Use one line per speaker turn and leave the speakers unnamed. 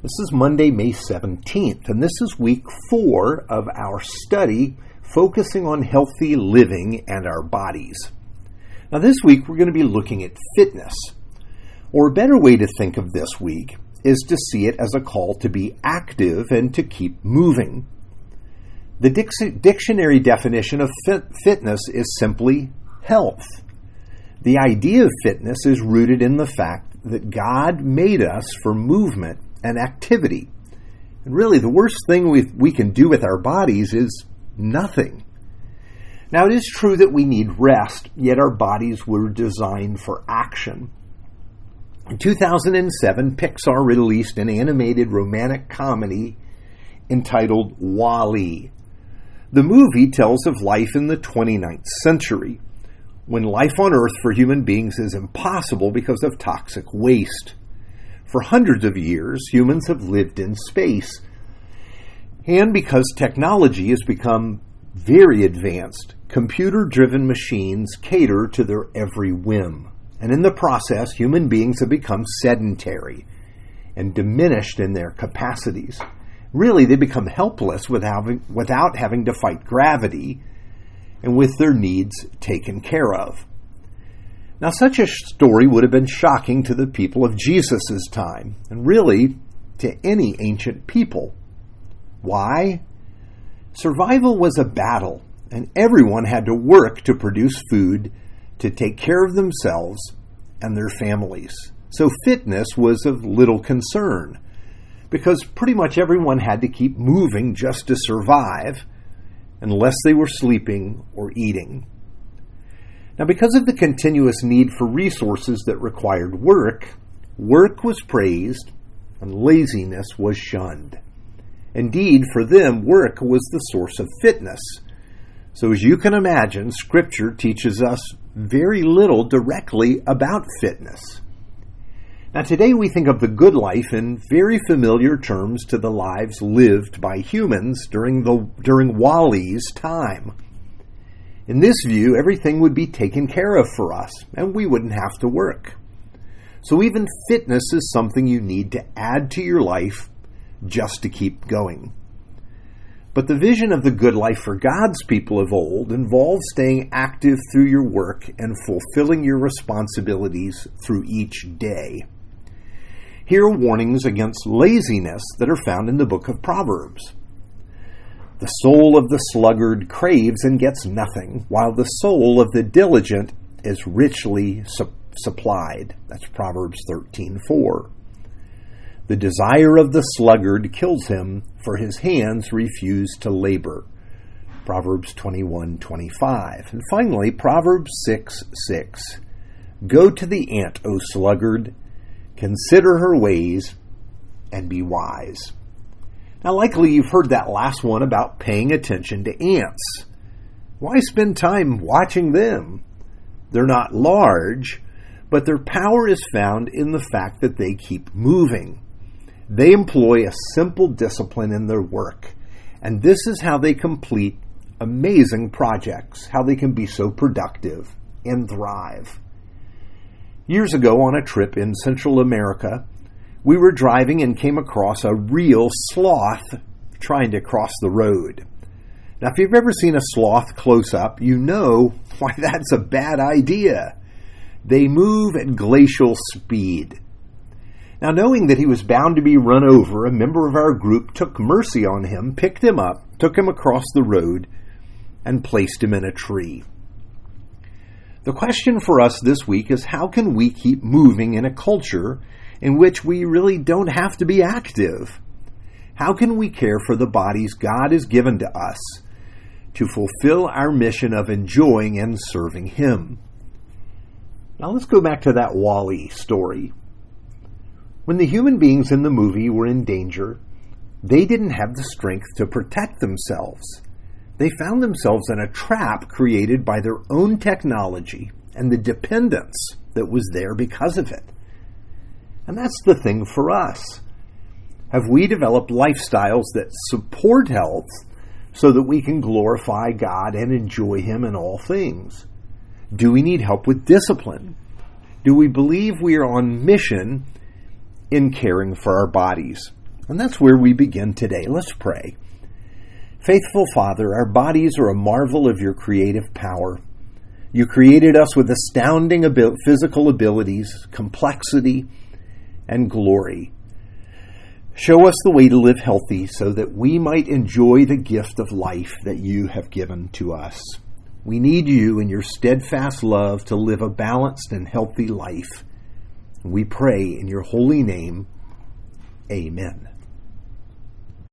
This is Monday, May 17th, and this is week four of our study focusing on healthy living and our bodies. Now, this week we're going to be looking at fitness. Or a better way to think of this week is to see it as a call to be active and to keep moving. The dictionary definition of fit- fitness is simply health. The idea of fitness is rooted in the fact that God made us for movement and activity. And really, the worst thing we, we can do with our bodies is nothing. Now, it is true that we need rest, yet our bodies were designed for action. In 2007, Pixar released an animated romantic comedy entitled WALL-E. The movie tells of life in the 29th century, when life on Earth for human beings is impossible because of toxic waste. For hundreds of years, humans have lived in space. And because technology has become very advanced, computer driven machines cater to their every whim. And in the process, human beings have become sedentary and diminished in their capacities. Really, they become helpless without having, without having to fight gravity and with their needs taken care of. Now, such a story would have been shocking to the people of Jesus' time, and really to any ancient people. Why? Survival was a battle, and everyone had to work to produce food to take care of themselves and their families. So, fitness was of little concern, because pretty much everyone had to keep moving just to survive, unless they were sleeping or eating. Now, because of the continuous need for resources that required work, work was praised and laziness was shunned. Indeed, for them, work was the source of fitness. So, as you can imagine, Scripture teaches us very little directly about fitness. Now, today we think of the good life in very familiar terms to the lives lived by humans during, the, during WALL-E's time. In this view, everything would be taken care of for us, and we wouldn't have to work. So even fitness is something you need to add to your life just to keep going. But the vision of the good life for God's people of old involves staying active through your work and fulfilling your responsibilities through each day. Here are warnings against laziness that are found in the book of Proverbs. The soul of the sluggard craves and gets nothing, while the soul of the diligent is richly su- supplied. That's Proverbs 13:4. The desire of the sluggard kills him, for his hands refuse to labor. Proverbs 21:25. And finally, Proverbs 6:6. 6. Go to the ant, O sluggard, consider her ways, and be wise. Now, likely you've heard that last one about paying attention to ants. Why spend time watching them? They're not large, but their power is found in the fact that they keep moving. They employ a simple discipline in their work, and this is how they complete amazing projects, how they can be so productive and thrive. Years ago, on a trip in Central America, we were driving and came across a real sloth trying to cross the road. Now, if you've ever seen a sloth close up, you know why that's a bad idea. They move at glacial speed. Now, knowing that he was bound to be run over, a member of our group took mercy on him, picked him up, took him across the road, and placed him in a tree. The question for us this week is how can we keep moving in a culture in which we really don't have to be active? How can we care for the bodies God has given to us to fulfill our mission of enjoying and serving Him? Now let's go back to that WALL-E story. When the human beings in the movie were in danger, they didn't have the strength to protect themselves. They found themselves in a trap created by their own technology and the dependence that was there because of it. And that's the thing for us. Have we developed lifestyles that support health so that we can glorify God and enjoy Him in all things? Do we need help with discipline? Do we believe we are on mission in caring for our bodies? And that's where we begin today. Let's pray. Faithful Father, our bodies are a marvel of your creative power. You created us with astounding physical abilities, complexity, and glory. Show us the way to live healthy so that we might enjoy the gift of life that you have given to us. We need you and your steadfast love to live a balanced and healthy life. We pray in your holy name. Amen.